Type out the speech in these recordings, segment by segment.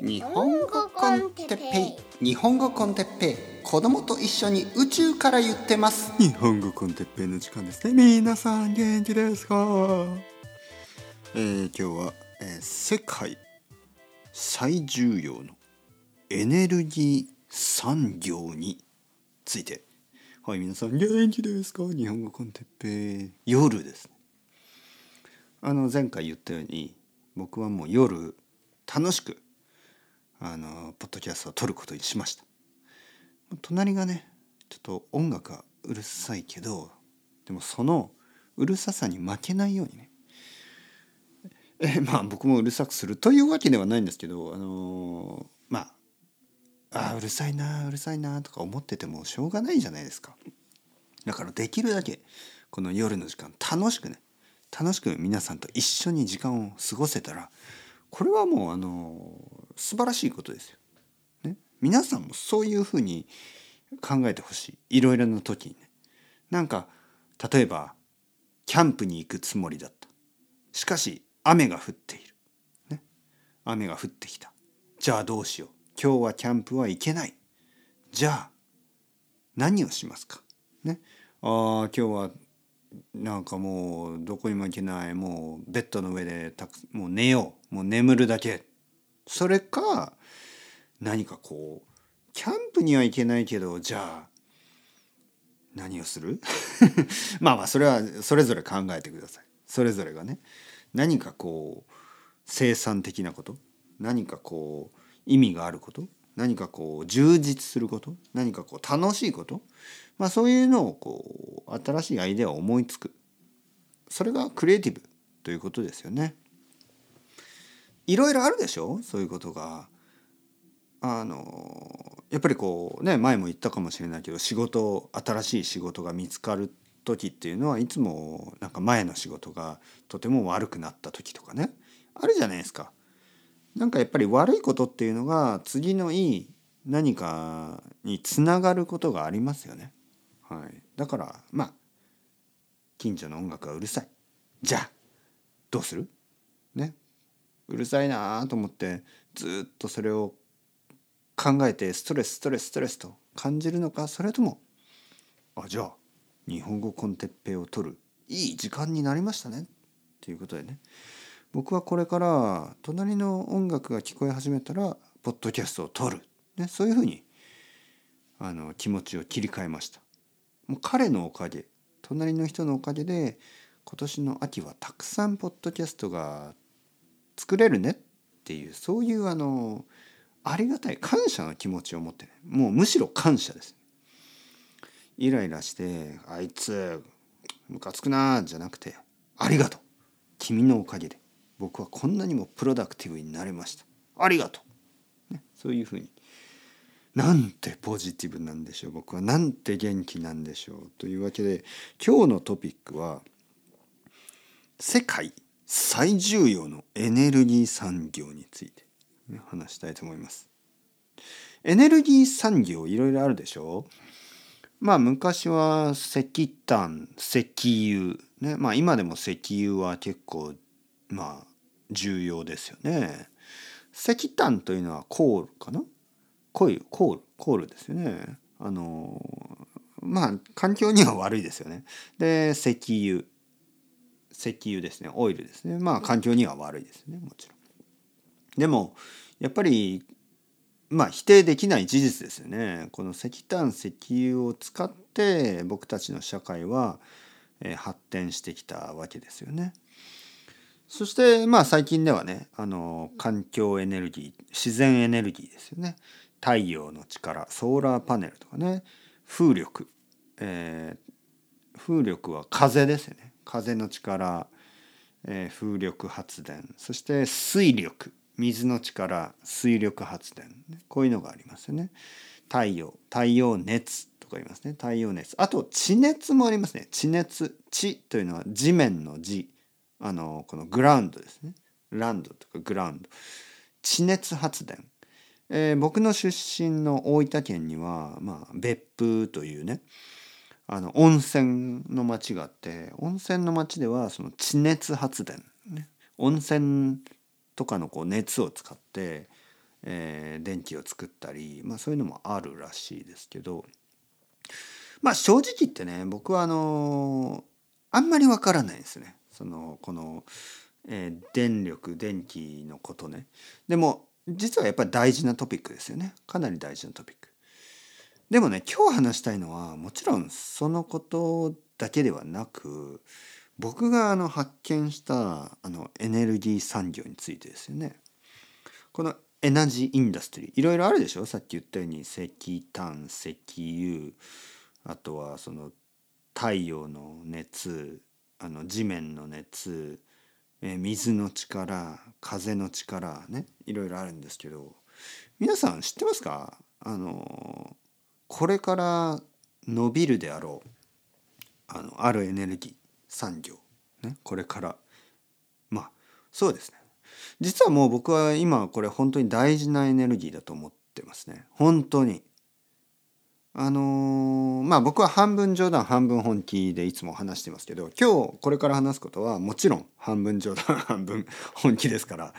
日本語コンテッペイ。日本語コンテッペイ。子供と一緒に宇宙から言ってます。日本語コンテッペイの時間ですね。皆さん元気ですか？えー、今日は、えー、世界最重要のエネルギー産業について。はい皆さん元気ですか？日本語コンテッペイ。夜ですね。あの前回言ったように僕はもう夜楽しくあのポッドキャストを撮ることにしました。隣がねちょっと音楽がうるさいけどでもそのうるささに負けないようにね。えまあ僕もうるさくするというわけではないんですけどあのまああうるさいなうるさいなとか思っててもしょうがないじゃないですか。だからできるだけこの夜の時間楽しくね楽しく皆さんと一緒に時間を過ごせたらこれはもうあの素晴らしいことですよ。ね、皆さんもそういうふうに考えてほしいいろいろな時にね。なんか例えばキャンプに行くつもりだった。しかし雨が降っている。ね、雨が降ってきた。じゃあどうしよう。今日はキャンプは行けない。じゃあ何をしますか。ね、ああ今日はなんかもうどこにも行けないもうベッドの上でたくもう寝ようもう眠るだけ。それか何かこうキャンプには行けないけどじゃあ何をする？まあまあそれはそれぞれ考えてください。それぞれがね。何かこう生産的なこと？何かこう意味があること？何かこう充実すること何かこう楽しいことまあそういうのをこう新しいアイデアを思いつくそれがクリエイティブということですよね。いろいろあるでしょ？そういうことが。あのやっぱりこうね前も言ったかもしれないけど仕事新しい仕事が見つかる時っていうのはいつもなんか前の仕事がとても悪くなった時とかねあるじゃないですか。なんかやっぱり悪いことっていうのが次のいい何かにつながることがありますよね。はい、だからまあ近所の音楽はうるさい。じゃあどうする？ね。うるさいなと思ってずっとそれを考えてストレスストレスストレスと感じるのか？それともあじゃあ日本語コンテッペイを取るいい時間になりましたね？っていうことでね。僕はこれから隣の音楽が聞こえ始めたらポッドキャストを撮る、ね、そういうふうにあの気持ちを切り替えました。もう彼のおかげ隣の人のおかげで今年の秋はたくさんポッドキャストが作れるねっていうそういうあのありがたい感謝の気持ちを持ってね。もうむしろ感謝です。イライラしてあいつムカつくなじゃなくてありがとう。君のおかげで。僕はこんなにもプロダクティブになれました。ありがとう、ね、そういうふうに。なんてポジティブなんでしょう。僕はなんて元気なんでしょうというわけで今日のトピックは世界最重要のエネルギー産業について、ね、話したいと思います。エネルギー産業いろいろあるでしょ。うまあ昔は石炭石油ねまあ今でも石油は結構まあ重要ですよね。石炭というのはコールかな？コイルコールコールですよね。あのまあ環境には悪いですよね。で石油石油ですねオイルですねまあ環境には悪いですねもちろん。でもやっぱりまあ否定できない事実ですよね。この石炭石油を使って僕たちの社会は発展してきたわけですよね。そしてまあ最近ではねあの環境エネルギー自然エネルギーですよね。太陽の力ソーラーパネルとかね。風力、えー、風力は風ですよね。風の力、えー、風力発電。そして水力。水の力水力発電。こういうのがありますよね。太陽。太陽熱とか言いますね。太陽熱。あと地熱もありますね。地熱。地というのは地面の地。あのこのグラウンドですね。ランドとかグラウンド。地熱発電、えー、僕の出身の大分県には、まあ、別府というねあの温泉の町があって温泉の町ではその地熱発電、ね、温泉とかのこう熱を使って、えー電気を作ったり、まあ、そういうのもあるらしいですけど。まあ正直言ってね僕はあのあんまりわからないですね。そのこの、えー電力電気のことね。でも実はやっぱり大事なトピックですよね。かなり大事なトピック。でもね今日話したいのはもちろんそのことだけではなく僕があの発見したあのエネルギー産業についてですよね。このエナジーインダストリー。いろいろあるでしょ？さっき言ったように石炭石油あとはその太陽の熱あの地面の熱えー水の力風の力ねいろいろあるんですけど皆さん知ってますか？あのこれから伸びるであろうあのあるエネルギー産業、ね、これから。まあそうですね。実はもう僕は今これ本当に大事なエネルギーだと思ってますね。本当に。あのーまあ僕は半分冗談半分本気でいつも話してますけど今日これから話すことはもちろん半分冗談半分本気ですから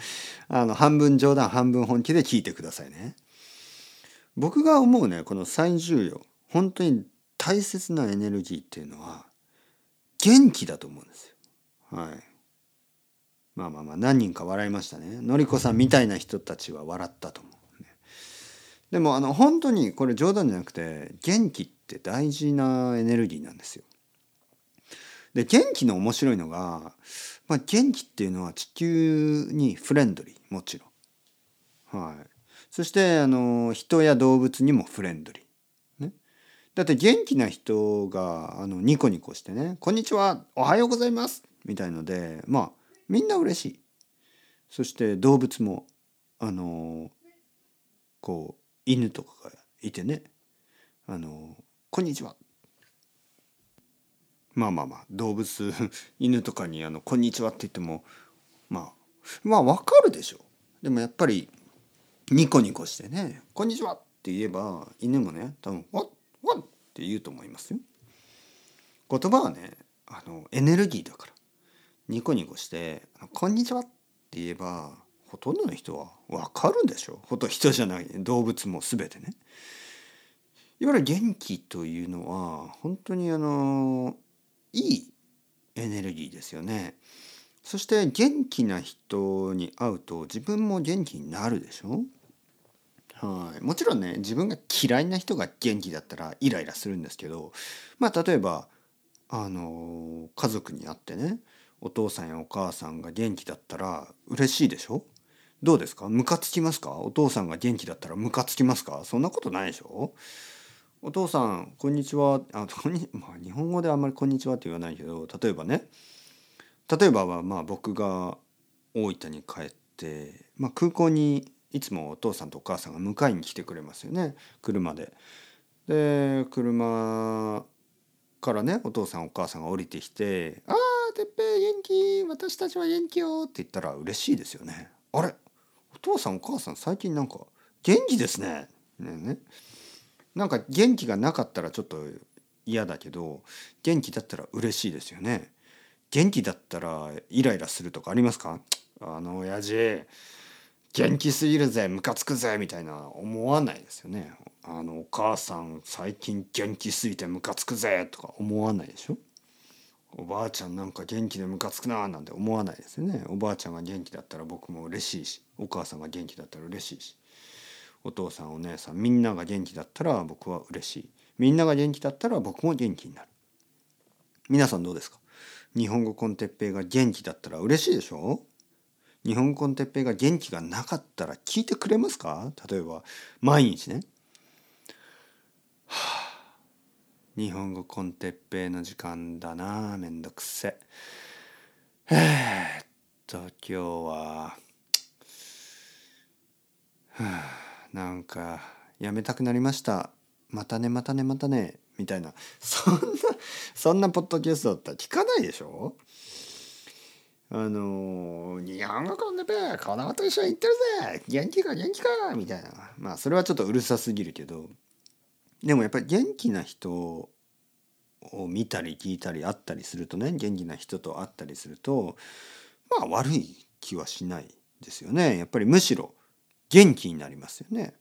あの半分冗談半分本気で聞いてくださいね。僕が思うねこの最重要本当に大切なエネルギーっていうのは元気だと思うんですよ。はい。まあまあまあ何人か笑いましたね。のりこさんみたいな人たちは笑ったと思う、でもあの本当にこれ冗談じゃなくて元気って大事なエネルギーなんですよ。で元気の面白いのが、まあ、元気っていうのは地球にフレンドリーもちろん。はい。そしてあの人や動物にもフレンドリー。ね、だって元気な人があのニコニコしてね「こんにちはおはようございます」みたいのでまあみんな嬉しい。そして動物もあのこう犬とかがいてね「あのこんにちは」まあまあまあ動物 犬とかにあの「こんにちは」って言ってもまあまあわかるでしょ。でもやっぱりニコニコしてね「こんにちは」って言えば犬もね多分「わっわっ」って言うと思いますよ。言葉はねあのエネルギーだからニコニコして「こんにちは」って言えばほとんどの人は分かるんでしょ。ほとんど人じゃない動物も全てね。いわゆる元気というのは本当にあのいいエネルギーですよね。そして元気な人に会うと自分も元気になるでしょ。はい、もちろんね自分が嫌いな人が元気だったらイライラするんですけどまあ例えばあの家族に会ってねお父さんやお母さんが元気だったら嬉しいでしょ。どうですか？ムカつきますか？お父さんが元気だったらムカつきますか？そんなことないでしょ？お父さんこんにちは。あこんに、まあ、日本語であんまりこんにちはって言わないけど例えばね。例えばはまあ僕が大分に帰って、まあ、空港にいつもお父さんとお母さんが迎えに来てくれますよね。車で。で車からねお父さんお母さんが降りてきて「あーてっぺい元気。私たちは元気よ」って言ったら嬉しいですよね。あれ？お父さんお母さん最近なんか元気ですね。ねねなんか元気がなかったらちょっと嫌だけど元気だったら嬉しいですよね。元気だったらイライラするとかありますか？あの親父元気すぎるぜムカつくぜみたいな思わないですよね。あのお母さん最近元気すぎてムカつくぜとか思わないでしょ？おばあちゃんなんか元気でムカつくななんて思わないですよね。おばあちゃんが元気だったら僕も嬉しいしお母さんが元気だったら嬉しいしお父さんお姉さんみんなが元気だったら僕は嬉しい。みんなが元気だったら僕も元気になる。皆さんどうですか？日本語コンテッペイが元気だったら嬉しいでしょ？日本語コンテッペイが元気がなかったら聞いてくれますか？例えば毎日ね、はあ、日本語コンテッペイの時間だなめんどくせ。えっと今日は、はあ、なんかやめたくなりました。またねまたねまたねみたいな。そんなそんなポッドキャストだったら聞かないでしょ？あの、日本語コンテペ子供と一緒に行ってるぜ。元気か元気かみたいな。まあそれはちょっとうるさすぎるけど。でもやっぱり元気な人を見たり聞いたり会ったりするとね元気な人と会ったりするとまあ悪い気はしないですよね。やっぱりむしろ元気になりますよね。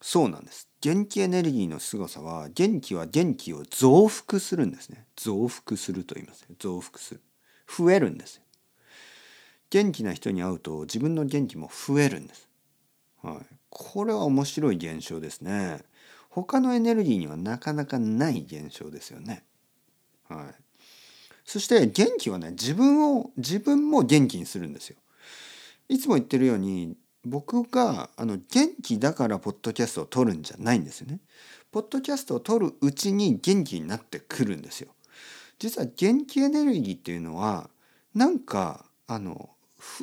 そうなんです。元気エネルギーの凄さは元気は元気を増幅するんですね。増幅すると言います増幅する。増えるんです。元気な人に会うと自分の元気も増えるんです。はい、これは面白い現象ですね。他のエネルギーにはなかなかない現象ですよね。はい。そして元気はね自分を自分も元気にするんですよ。いつも言ってるように僕があの元気だからポッドキャストを撮るんじゃないんですよね。ポッドキャストを撮るうちに元気になってくるんですよ。実は元気エネルギーっていうのはなんかあの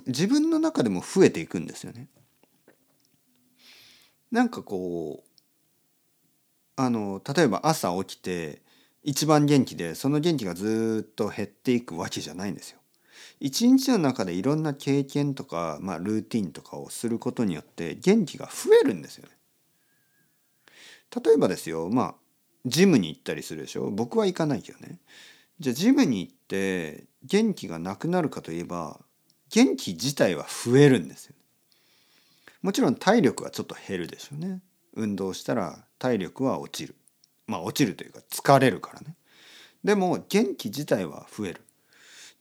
自分の中でも増えていくんですよね。なんかこうあの例えば朝起きて一番元気でその元気がずっと減っていくわけじゃないんですよ。一日の中でいろんな経験とか、まあ、ルーティンとかをすることによって元気が増えるんですよね。例えばですよまあジムに行ったりするでしょ？僕は行かないけどね。じゃあジムに行って元気がなくなるかといえば元気自体は増えるんですよ。もちろん体力はちょっと減るでしょうね。運動したら体力は落ちる。まあ落ちるというか疲れるからね。でも元気自体は増える。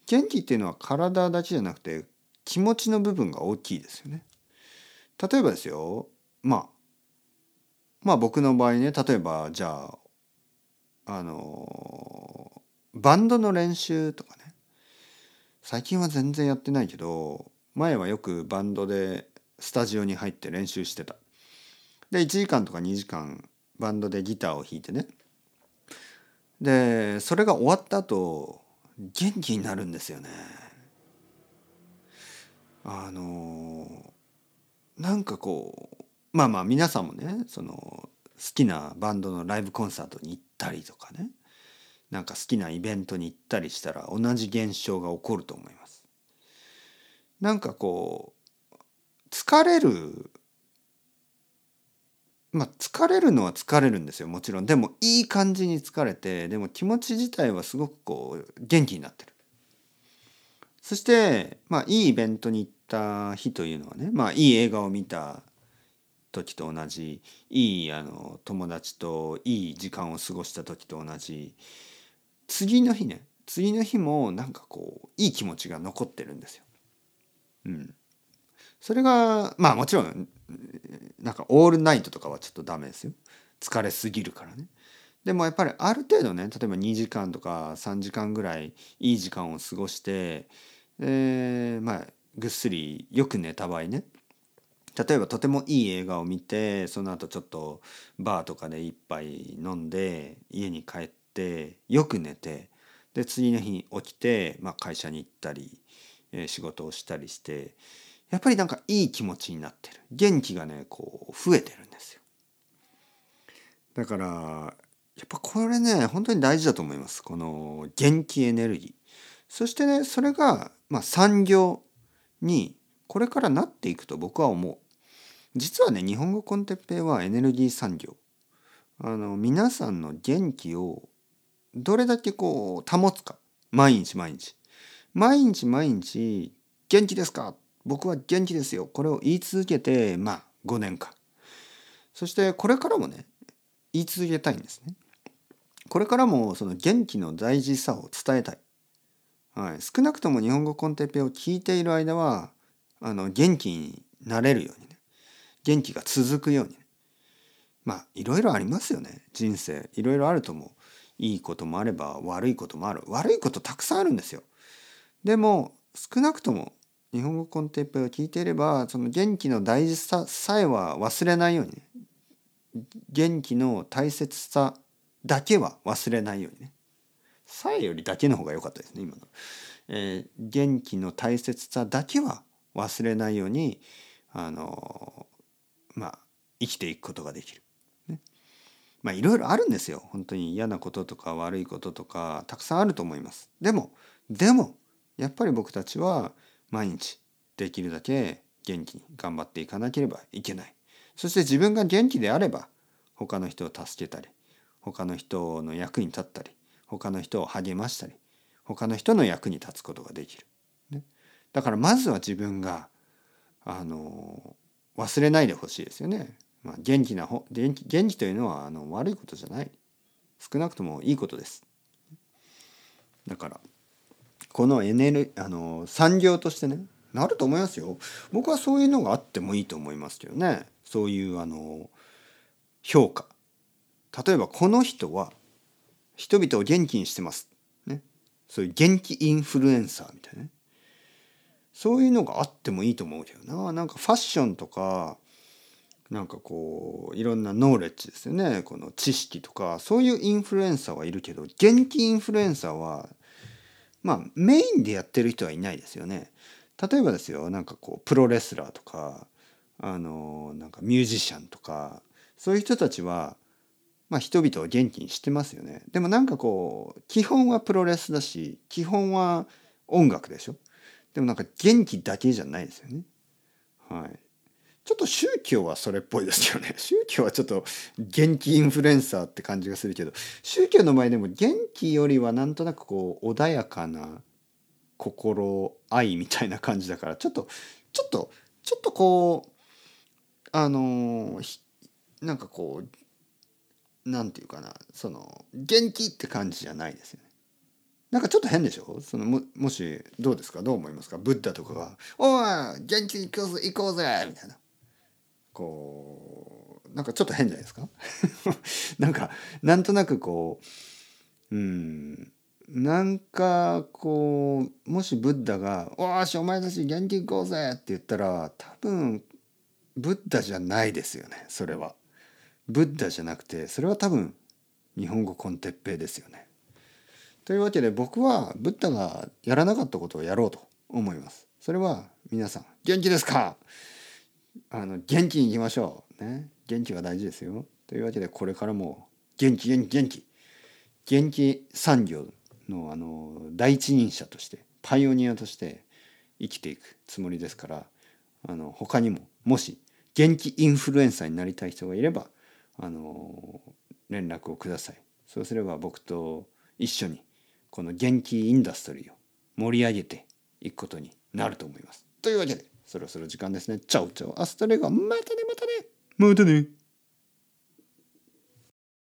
元気っていうのは体だけじゃなくて気持ちの部分が大きいですよね。例えばですよまあまあ僕の場合ね例えばじゃああのバンドの練習とかね最近は全然やってないけど前はよくバンドでスタジオに入って練習してた。で1時間とか2時間バンドでギターを弾いてねでそれが終わった後元気になるんですよね。あのなんかこうまあまあ皆さんもねその好きなバンドのライブコンサートに行ったりとかねなんか好きなイベントに行ったりしたら同じ現象が起こると思います。なんかこう疲れるまあ疲れるのは疲れるんですよもちろん。でもいい感じに疲れてでも気持ち自体はすごくこう元気になってる。そしてまあいいイベントに行った日というのはねまあいい映画を見た時と同じいいあの友達といい時間を過ごした時と同じ。次の日ね次の日もなんかこういい気持ちが残ってるんですよ。うん、それがまあもちろんなんかオールナイトとかはちょっとダメですよ。疲れすぎるからね。でもやっぱりある程度ね例えば2時間とか3時間ぐらいいい時間を過ごしてえー、まあぐっすりよく寝た場合ね。例えばとてもいい映画を見てその後ちょっとバーとかで一杯飲んで家に帰ってよく寝てで次の日起きて、まあ、会社に行ったり、えー、仕事をしたりしてやっぱりなんかいい気持ちになってる。元気がねこう増えてるんですよ。だからやっぱこれね本当に大事だと思います。この元気エネルギー。そしてねそれが、まあ、産業にこれからなっていくと僕は思う。実はね日本語コンテッペイはエネルギー産業。あの皆さんの元気をどれだけこう保つか。毎日毎日。毎日毎日元気ですか僕は元気ですよ。これを言い続けてまあ5年間。そしてこれからもね言い続けたいんですね。これからもその元気の大事さを伝えたい、はい、少なくとも日本語コンテッペを聞いている間はあの元気になれるようにね。元気が続くように、ね、まあいろいろありますよね。人生。いろいろあると思う。いいこともあれば悪いこともある。悪いことたくさんあるんですよ。でも少なくとも日本語コンテッペを聞いていればその元気の大事ささえは忘れないように、ね、元気の大切さだけは忘れないようにね。さえよりだけの方が良かったですね今の、えー、元気の大切さだけは忘れないようにあのまあ生きていくことができる。ね、まあいろいろあるんですよ。本当に嫌なこととか悪いこととかたくさんあると思います。でもでもやっぱり僕たちは毎日できるだけ元気に頑張っていかなければいけない。そして自分が元気であれば他の人を助けたり他の人の役に立ったり他の人を励ましたり他の人の役に立つことができる。ね、だからまずは自分があの忘れないでほしいですよね。まあ、元気なほ元気元気というのはあの悪いことじゃない少なくともいいことです。だからこのエネルあの産業としてねなると思いますよ。僕はそういうのがあってもいいと思いますけどね。そういうあの評価。例えばこの人は人々を元気にしてます。ね。そういう元気インフルエンサーみたいなね。そういうのがあってもいいと思うけどな。なんかファッションとかなんかこういろんなノーレッジですよねこの知識とかそういうインフルエンサーはいるけど元気インフルエンサーはまあメインでやってる人はいないですよね。例えばですよなんかこうプロレスラーとかあのなんかミュージシャンとかそういう人たちはまあ人々を元気にしてますよね。でもなんかこう基本はプロレスだし基本は音楽でしょ。でもなんか元気だけじゃないですよね。はい。ちょっと宗教はそれっぽいですよね。宗教はちょっと元気インフルエンサーって感じがするけど、宗教の前でも元気よりはなんとなくこう穏やかな心愛みたいな感じだから、ちょっと、ちょっと、ちょっとこう、あのなんかこう、なんていうかな、その、元気って感じじゃないですよね。なんかちょっと変でしょ？そのももしどうですか？どう思いますか？ブッダとかが「おい元気に行こうぜ!」みたいなこうなんかちょっと変じゃないですか？なんかなんとなくこううんなんかこうもしブッダが「おしお前たち元気行こうぜ!」って言ったら多分ブッダじゃないですよねそれは。ブッダじゃなくてそれは多分日本語コンテッペですよね。というわけで僕はブッダがやらなかったことをやろうと思います。それは皆さん元気ですか？あの元気にいきましょう。ね。元気は大事ですよ。というわけでこれからも元気元気元気元気産業のあの第一人者としてパイオニアとして生きていくつもりですからあの他にももし元気インフルエンサーになりたい人がいればあの連絡をください。そうすれば僕と一緒にこの元気 industry を盛り上げていくことになると思います。というわけでそろそろ時間ですね。 Ciao ciao。Hasta luego。またね、またね。またね。